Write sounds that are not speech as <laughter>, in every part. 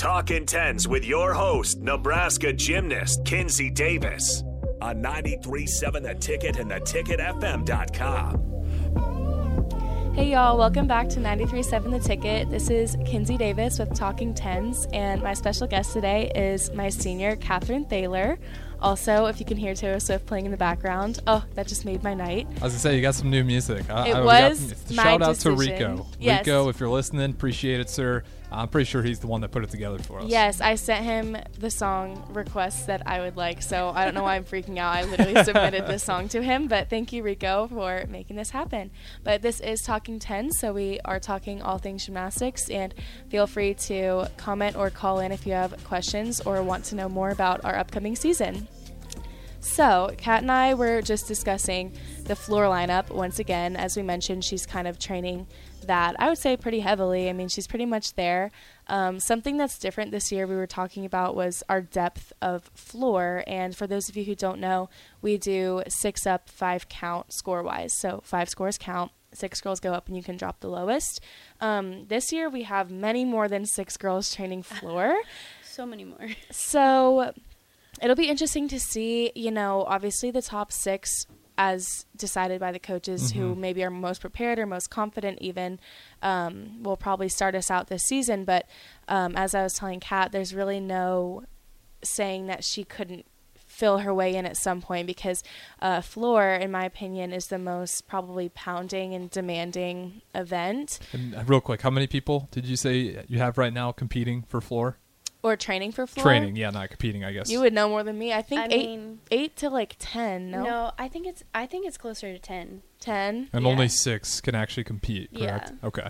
Talking Tens with your host, Nebraska gymnast Kinsey Davis on 93.7 The Ticket and theticketfm.com. Hey y'all, welcome back to 93.7 The Ticket. This is Kinsey Davis with Talking Tens, and my special guest today is my senior, Catherine Thaler. Also, if you can hear Taylor Swift playing in the background, oh, that just made my night. I was gonna say you got some new music. I, It I, was got, my shout out decision. to Rico. Yes. Rico, if you're listening, appreciate it, sir. I'm pretty sure he's the one that put it together for us. Yes, I sent him the song requests that I would like, so I don't know why I'm freaking out. I literally <laughs> submitted this song to him, but thank you, Rico, for making this happen. But this is Talking 10, so we are talking all things gymnastics, and feel free to comment or call in if you have questions or want to know more about our upcoming season. So, Kat and I were just discussing the floor lineup once again. As we mentioned, she's kind of training that, I would say, pretty heavily. I mean, she's pretty much there. Um, something that's different this year we were talking about was our depth of floor. And for those of you who don't know, we do six up, five count score wise. So, five scores count. Six girls go up and you can drop the lowest. Um, this year we have many more than six girls training floor. <laughs> So many more. So it'll be interesting to see, you know, obviously the top six as decided by the coaches who maybe are most prepared or most confident even um, will probably start us out this season. But um, as I was telling Kat, there's really no saying that she couldn't fill her way in at some point because uh, floor, in my opinion, is the most probably pounding and demanding event. And uh, real quick, how many people did you say you have right now competing for floor or training for floor. training? Yeah, not competing, I guess. You would know more than me. I think I eight, mean- eight to like ten. No, No? I think it's I think it's closer to ten. ten. and yeah. only six can actually compete. Correct. Yeah. Okay.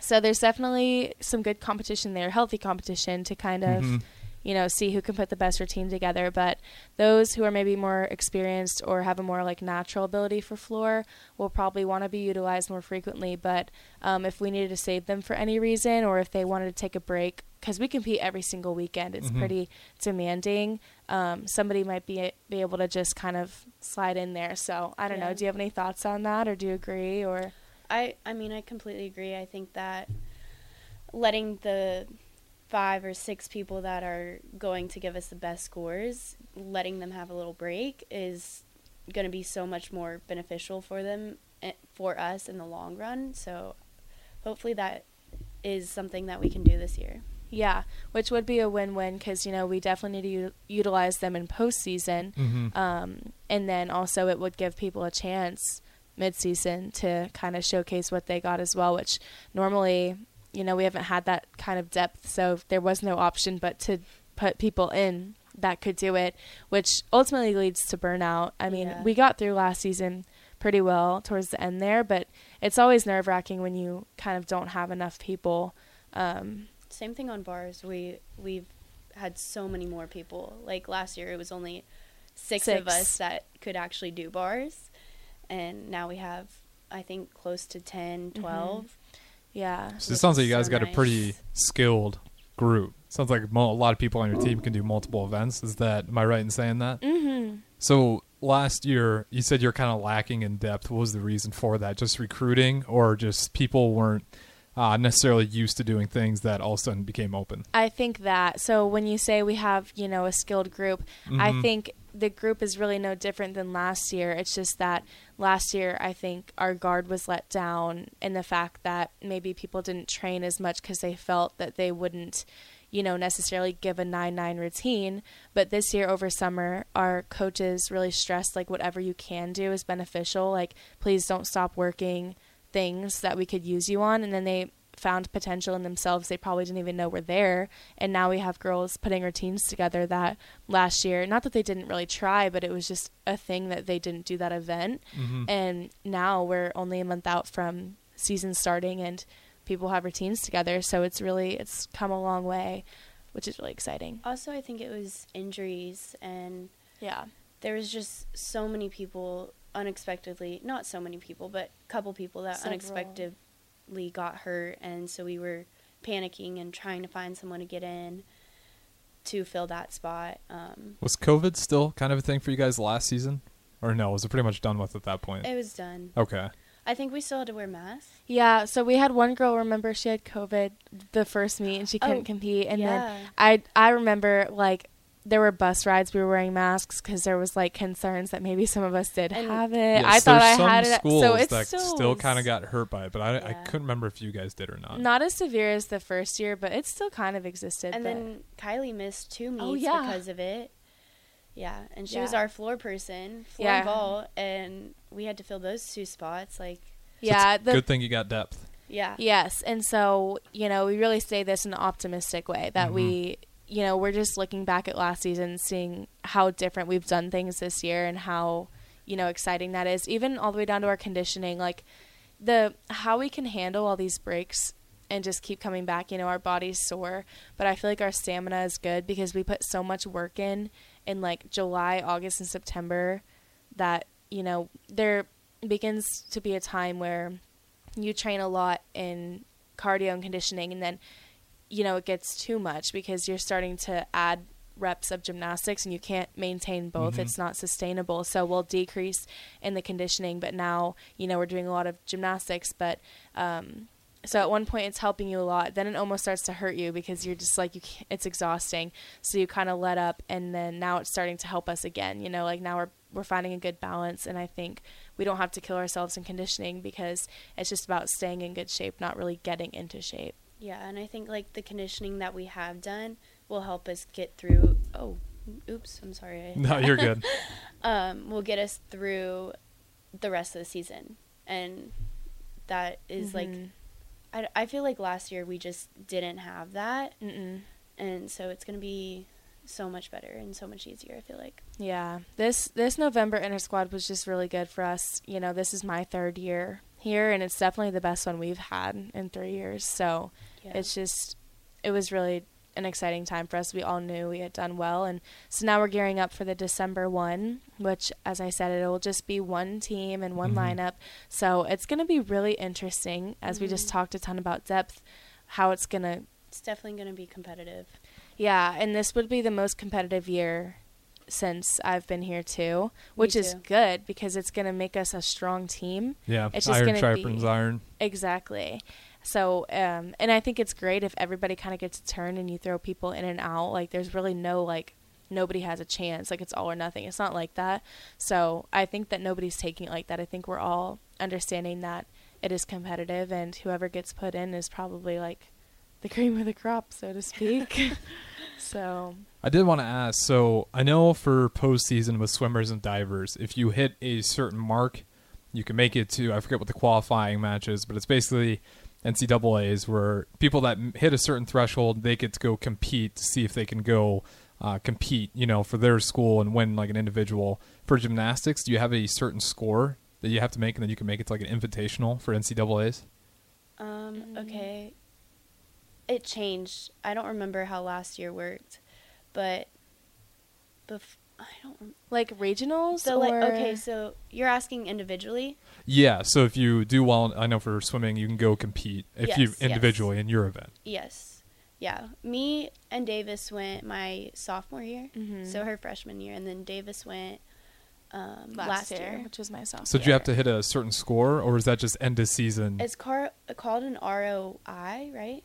So there's definitely some good competition there, healthy competition to kind of, Mhm. You know, see who can put the best routine together. But those who are maybe more experienced or have a more like natural ability for floor will probably want to be utilized more frequently. But um, if we needed to save them for any reason, or if they wanted to take a break, because we compete every single weekend, it's Mhm. pretty demanding. Um, somebody might be be able to just kind of slide in there. So I don't know. Do you have any thoughts on that, or do you agree? Or I I mean I completely agree. I think that letting the five or six people that are going to give us the best scores, letting them have a little break is going to be so much more beneficial for them eh, for us in the long run. So hopefully that is something that we can do this year. Yeah, which would be a win-win because you know we definitely need to u- utilize them in postseason, Mhm. um, and then also it would give people a chance mid-season to kind of showcase what they got as well. Which normally, you know, we haven't had that kind of depth, so there was no option but to put people in that could do it, which ultimately leads to burnout. I mean, Yeah. we got through last season pretty well towards the end there, but it's always nerve-wracking when you kind of don't have enough people. Um, Same thing on bars. We we've had so many more people. Like last year, it was only six, of us that could actually do bars, and now we have I think close to 10, 12. Yeah. So it sounds like you so guys got a pretty skilled group. Sounds like mo- a lot of people on your team can do multiple events. Is that am I right in saying that? Mm-hmm. So last year, you said you're kind of lacking in depth. What was the reason for that? Just recruiting, or just people weren't uh, necessarily used to doing things that all of a sudden became open? I think that. So when you say we have, you know, a skilled group, I Mhm. think the group is really no different than last year. It's just that last year, I think our guard was let down in the fact that maybe people didn't train as much because they felt that they wouldn't, you know, necessarily give a 9 9 routine. But this year over summer, our coaches really stressed like whatever you can do is beneficial. Like, please don't stop working things that we could use you on. And then they found potential in themselves they probably didn't even know were there. And now we have girls putting routines together that last year, not that they didn't really try, but it was just a thing that they didn't do that event. Mhm. And now we're only a month out from season starting and people have routines together. So it's really, it's come a long way, which is really exciting. Also, I think it was injuries, and Yeah. there was just so many people unexpectedly, not so many people, but a couple people that Several. Unexpectedly got hurt, and so we were panicking and trying to find someone to get in to fill that spot. Um, Was COVID still kind of a thing for you guys last season, or no? Was it pretty much done with at that point? it was done. okay. I think we still had to wear masks. Yeah, so we had one girl. Remember, she had COVID the first meet and she couldn't Oh, compete. And yeah. then I I remember like there were bus rides. We were wearing masks because there was like concerns that maybe some of us did And- have it. Yes, I thought I had it. So it's that still, still kind of got hurt by it, but I, I couldn't remember if you guys did or not. not as severe as the first year, but it still kind of existed. And then Kylie missed two meets Oh, yeah. because of it. Yeah, and she was our floor person, floor Yeah. and and we had to fill those two spots. Like, yeah, the, Good thing you got depth. yeah, Yes, and so you know we really say this in an optimistic way that Mhm. we you know we're just looking back at last season, seeing how different we've done things this year and how you know exciting that is, even all the way down to our conditioning, like the how we can handle all these breaks and just keep coming back. You know, our body's sore, but I feel like our stamina is good because we put so much work in in like July, August, and September that you know there begins to be a time where you train a lot in cardio and conditioning and then you know it gets too much because you're starting to add reps of gymnastics and you can't maintain both. Mhm. it's not sustainable. So we'll decrease in the conditioning but now you know we're doing a lot of gymnastics but um so at one point it's helping you a lot. Then it almost starts to hurt you because you're just like you it's exhausting. So you kind of let up and then now it's starting to help us again. You know like now we're we're finding a good balance and i think we don't have to kill ourselves in conditioning because it's just about staying in good shape not really getting into shape yeah. And I think like the conditioning that we have done will help us get through. Oh, oops, I'm sorry. No, you're good. <laughs> um, will get us through the rest of the season, and that is like Mhm. I, I feel like last year we just didn't have that, Mm-mm. and so it's gonna be so much better and so much easier. I feel like. Yeah, this this November inter squad was just really good for us. You know, this is my third year here, and it's definitely the best one we've had in three years. So Yeah. it's just, it was really an exciting time for us. We all knew we had done well, and so now we're gearing up for the December one, which, as I said, it will just be one team and one Mhm. lineup. So it's going to be really interesting as we just Mhm. talked a ton about depth, how it's going to it's definitely gonna be competitive. yeah, and this would be the most competitive year since I've been here too, which is good because it's going to make us a strong team. Yeah, It's just iron gonna sharpens be- iron. Exactly. So, um, and I think it's great if everybody kind of gets a turn and you throw people in and out. Like, there's really no like nobody has a chance. Like, it's all or nothing. It's not like that. So, I think that nobody's taking it like that. I think we're all understanding that it is competitive, and whoever gets put in is probably like the cream of the crop, so to speak. <laughs> so, I did want to ask. So I know for postseason with swimmers and divers, if you hit a certain mark, you can make it to I forget what the qualifying match is, but it's basically NCAA's where people that hit a certain threshold they get to go compete to see if they can go uh, compete, you know, for their school and win like an individual. For gymnastics, do you have a certain score that you have to make and then you can make it to like an invitational for NCAA's? Um, okay. It changed. I don't remember how last year worked, but bef- I don't rem- like regionals so or like okay, so you're asking individually? Yeah, so if you do well, I know for swimming you can go compete if you Yes, yes. individually in your event. Yes. Yeah. Me and Davis went my sophomore year, Mhm. so her freshman year, and then Davis went um, last, last, year, year. which was my sophomore. So do you have to hit a certain score, or is that just end of season? It's car- called an ROI, right?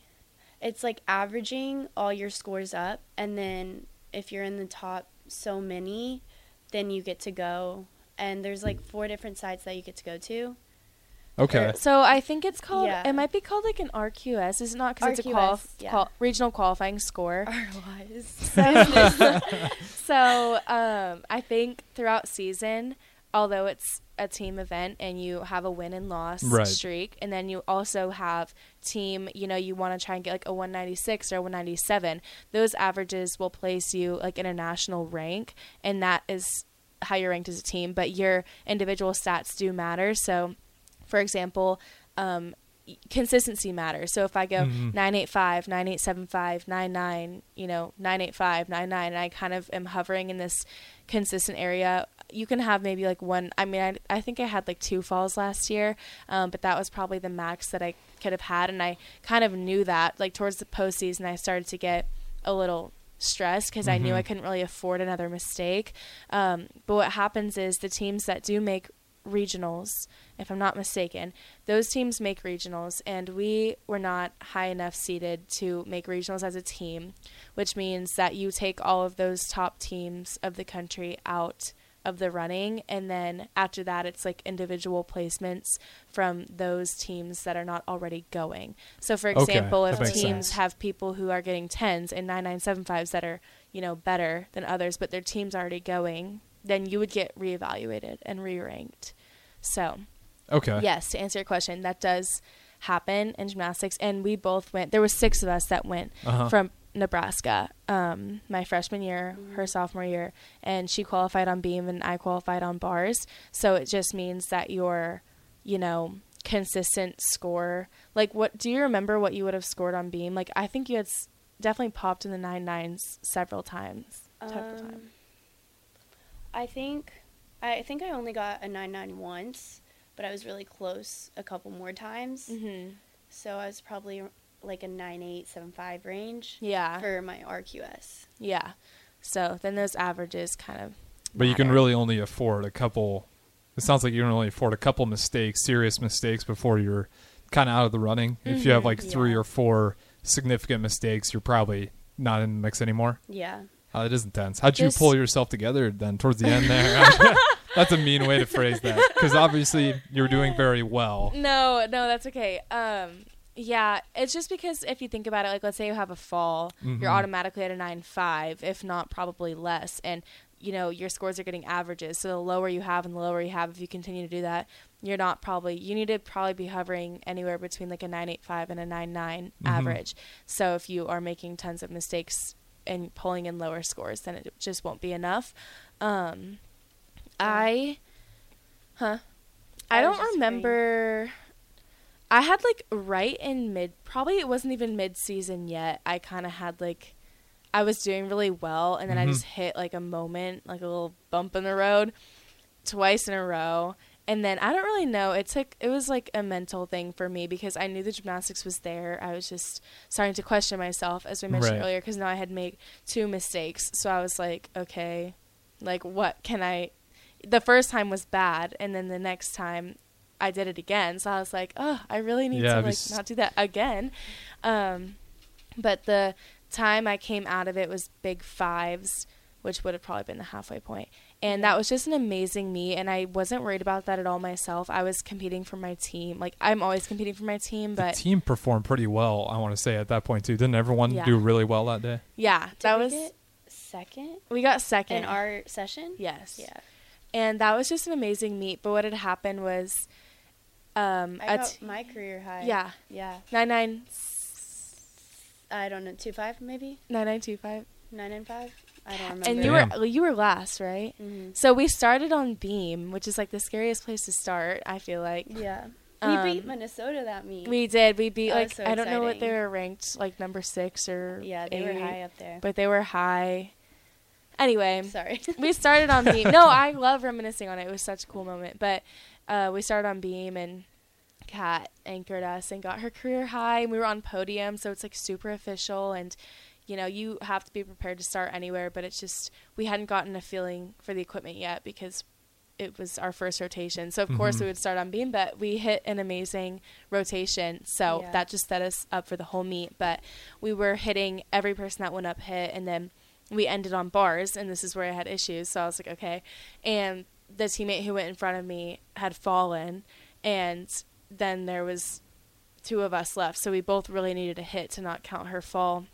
It's like averaging all your scores up, and then if you're in the top so many, then you get to go. And there's like four different sites that you get to go to. okay. So I think it's called. Yeah. It might be called like an RQS. Is it not? Because it's a RQS, yeah. qual- regional qualifying score. <laughs> ROIs. <laughs> so um, I think throughout season, although it's a team event and you have a win and loss Right. streak, and then you also have team. You know, you want to try and get like a 196 or 197. Those averages will place you like in a national rank, and that is how you're ranked as a team. But your individual stats do matter. So, for example. Um, consistency matters. So if I go Mhm. 985, 9875, 99, you know, 985, 99, and I kind of am hovering in this consistent area, you can have maybe like one. I mean, I, I think I had like two falls last year, um, but that was probably the max that I could have had. And I kind of knew that, like, towards the postseason, I started to get a little stressed because I knew Mhm. I couldn't really afford another mistake. Um, but what happens is the teams that do make regionals, if I'm not mistaken. Those teams make regionals, and we were not high enough seeded to make regionals as a team, which means that you take all of those top teams of the country out of the running and then after that it's like individual placements from those teams that are not already going so for example that if teams sense. have people who are getting 10s and 9975s that are you know better than others but their team's already going then you would get reevaluated and re-ranked so Okay. yes to answer your question that does happen in gymnastics and we both went there was six of us that went Uh-huh. from nebraska um, my freshman year her sophomore year and she qualified on beam and i qualified on bars so it just means that your you know consistent score like what do you remember what you would have scored on beam like i think you had s- definitely popped in the nine nines several times several Um, times I think I think I only got a nine nine once, but I was really close a couple more times. mm-hmm. So I was probably like a nine eight seven five range yeah for my RQS. yeah so then those averages kind of But you can really only afford a couple. It sounds like you can only afford a couple mistakes, serious mistakes, before you're kind of out of the running. If you have Mhm, like three yeah. or four significant mistakes, you're probably not in the mix anymore. Yeah. Oh, that is intense. How'd you Just- pull yourself together then towards the end there? <laughs> <laughs> That's a mean way to phrase that because obviously you're doing very well. No, no, that's okay. Um, yeah, it's just because if you think about it, like let's say you have a fall, Mhm. you're automatically at a nine five, if not probably less, and you know your scores are getting averages. So the lower you have and the lower you have, if you continue to do that, you're not probably you need to probably be hovering anywhere between like a nine eight five and a nine nine Mhm. average. So if you are making tons of mistakes and pulling in lower scores, then it just won't be enough. Um, I, huh? I, I don't just remember. I had like right in mid, probably it wasn't even mid season yet. I kind of had like, I was doing really well, and then I Mhm. just hit like a moment, like a little bump in the road, twice in a row. And then I don't really know. It took it was like a mental thing for me because I knew the gymnastics was there. I was just starting to question myself, as we mentioned Right. earlier, because now I had made two mistakes. So I was like, okay, like what can I? The first time was bad, and then the next time I did it again. So I was like, oh, I really need Yeah, to like s- not do that again. Um, but the time I came out of it was big fives, which would have probably been the halfway point. And that was just an amazing meet, and I wasn't worried about that at all myself. I was competing for my team. Like I'm always competing for my team, The but team performed pretty well, I want to say, at that point, too. Didn't everyone Yeah. do really well that day? yeah, Did that we was get second we got second. in our session. yes, Yeah. and that was just an amazing meet. But what had happened was, um, I got t- my career high. yeah, Yeah. nine nine I don't know. Two five maybe. nine nine two five. Nine and five. I don't remember. And you Damn. were you were last, right? hmm So we started on Beam, which is like the scariest place to start. I feel like Yeah. We Um, beat Minnesota that meet. we did. We beat That like so I don't know what they were ranked, like number six or yeah, they were high up there. but they were high. Anyway, Sorry. we started on <laughs> Beam. No, I love reminiscing on it. It was such a cool moment. But uh, we started on Beam and Kat anchored us and got her career high. And we were on podium, so it's like super official. And you know, you have to be prepared to start anywhere. But it's just we hadn't gotten a feeling for the equipment yet because it was our first rotation. So of course Mhm. we would start on Beam, but we hit an amazing rotation. So Yeah. that just set us up for the whole meet. But we were hitting every person that went up hit, and then we ended on bars, and this is where I had issues. So I was like, okay. And the teammate who went in front of me had fallen, and then there was two of us left. So we both really needed a hit to not count her fall.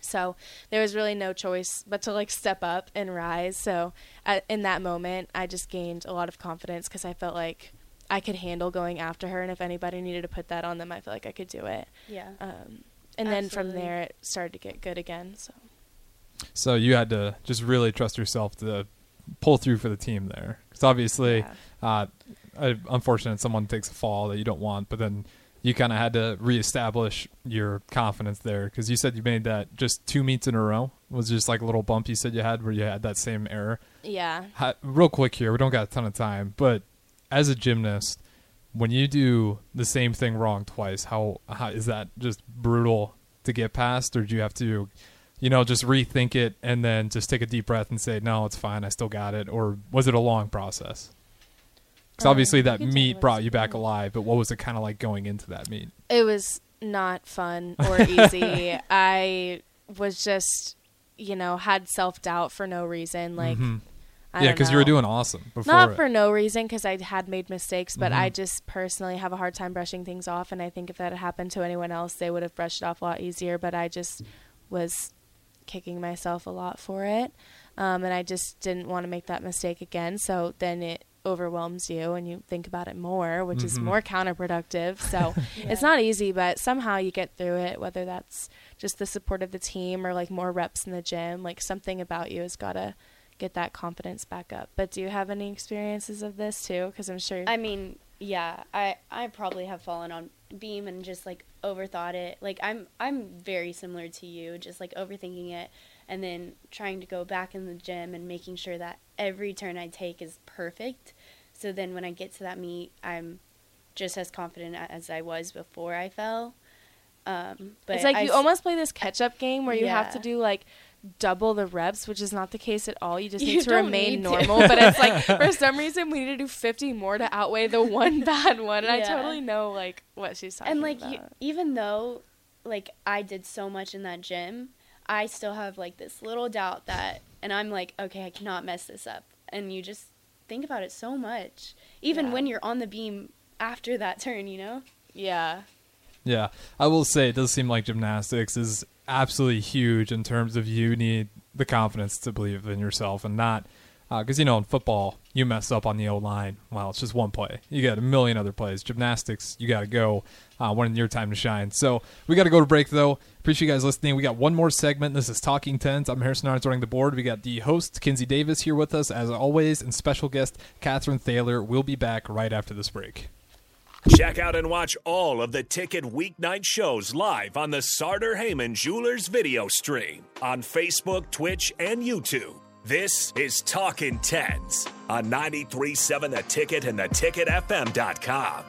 So there was really no choice but to like step up and rise. So at, in that moment, I just gained a lot of confidence because I felt like I could handle going after her, and if anybody needed to put that on them, I felt like I could do it. yeah. Um, and then from there, it started to get good again. So So you had to just really trust yourself to pull through for the team there. Because obviously, yeah. uh, unfortunate someone takes a fall that you don't want, but then you kind of had to reestablish your confidence there because you said you made that just two meets in a row was just like a little bump you said you had where you had that same error. yeah. How, real quick here, we don't got a ton of time, but as a gymnast, when you do the same thing wrong twice, how, how is that just brutal to get past, or do you have to, you know, just rethink it and then just take a deep breath and say, no, it's fine, I still got it, or was it a long process? Because obviously Um, that you can meet brought you back alive, but what was it kind of like going into that meet? It was not fun or <laughs> easy. I was just, you know, had self doubt for no reason. Like, Mhm. I yeah, because you were doing awesome before. not it. for no reason because I had made mistakes, but Mm-hmm. I just personally have a hard time brushing things off, and I think if that had happened to anyone else, they would have brushed it off a lot easier. But I just was kicking myself a lot for it, um, and I just didn't want to make that mistake again. So then it overwhelms you, and you think about it more, which is Mhm. more counterproductive. So <laughs> it's not easy, but somehow you get through it. Whether that's just the support of the team or like more reps in the gym, like something about you has got to get that confidence back up. But do you have any experiences of this too? Because I'm sure. I mean, yeah, I I probably have fallen on beam and just like overthought it. Like I'm I'm very similar to you, just like overthinking it and then trying to go back in the gym and making sure that every turn I take is perfect. So then when I get to that meet, I'm just as confident as I was before I fell. Um, but it's like I you s- almost play this catch up game where you have to do like double the reps, which is not the case at all. You just You need to remain need to. normal. but it's like <laughs> for some reason we need to do 50 more to outweigh the one <laughs> bad one. And I totally know like what she's talking and like about. you, even though like I did so much in that gym, I still have like this little doubt that, and I'm like, okay, I cannot mess this up. And you just think about it so much, even Yeah. when you're on the beam after that <laughs> turn, you know. yeah. Yeah, I will say it does seem like gymnastics is absolutely huge in terms of you need the confidence to believe in yourself and not because you know in football you mess up on the O line. Well, it's just one play. You got a million other plays. Gymnastics, you got to go uh, when your time to shine. So we got to go to break though. Appreciate you guys listening. We got one more segment. This is Talking Tens. I'm Harrison Arns running the board. We got the host Kinsey Davis here with us as always, and special guest Catherine Thaler. We'll be back right after this break. Check out and watch all of the Ticket weeknight shows live on the Sartor Hamann Jewelers video stream on Facebook, Twitch, and YouTube. This is Talking Tens on 93.7 The Ticket and theticketfm.com.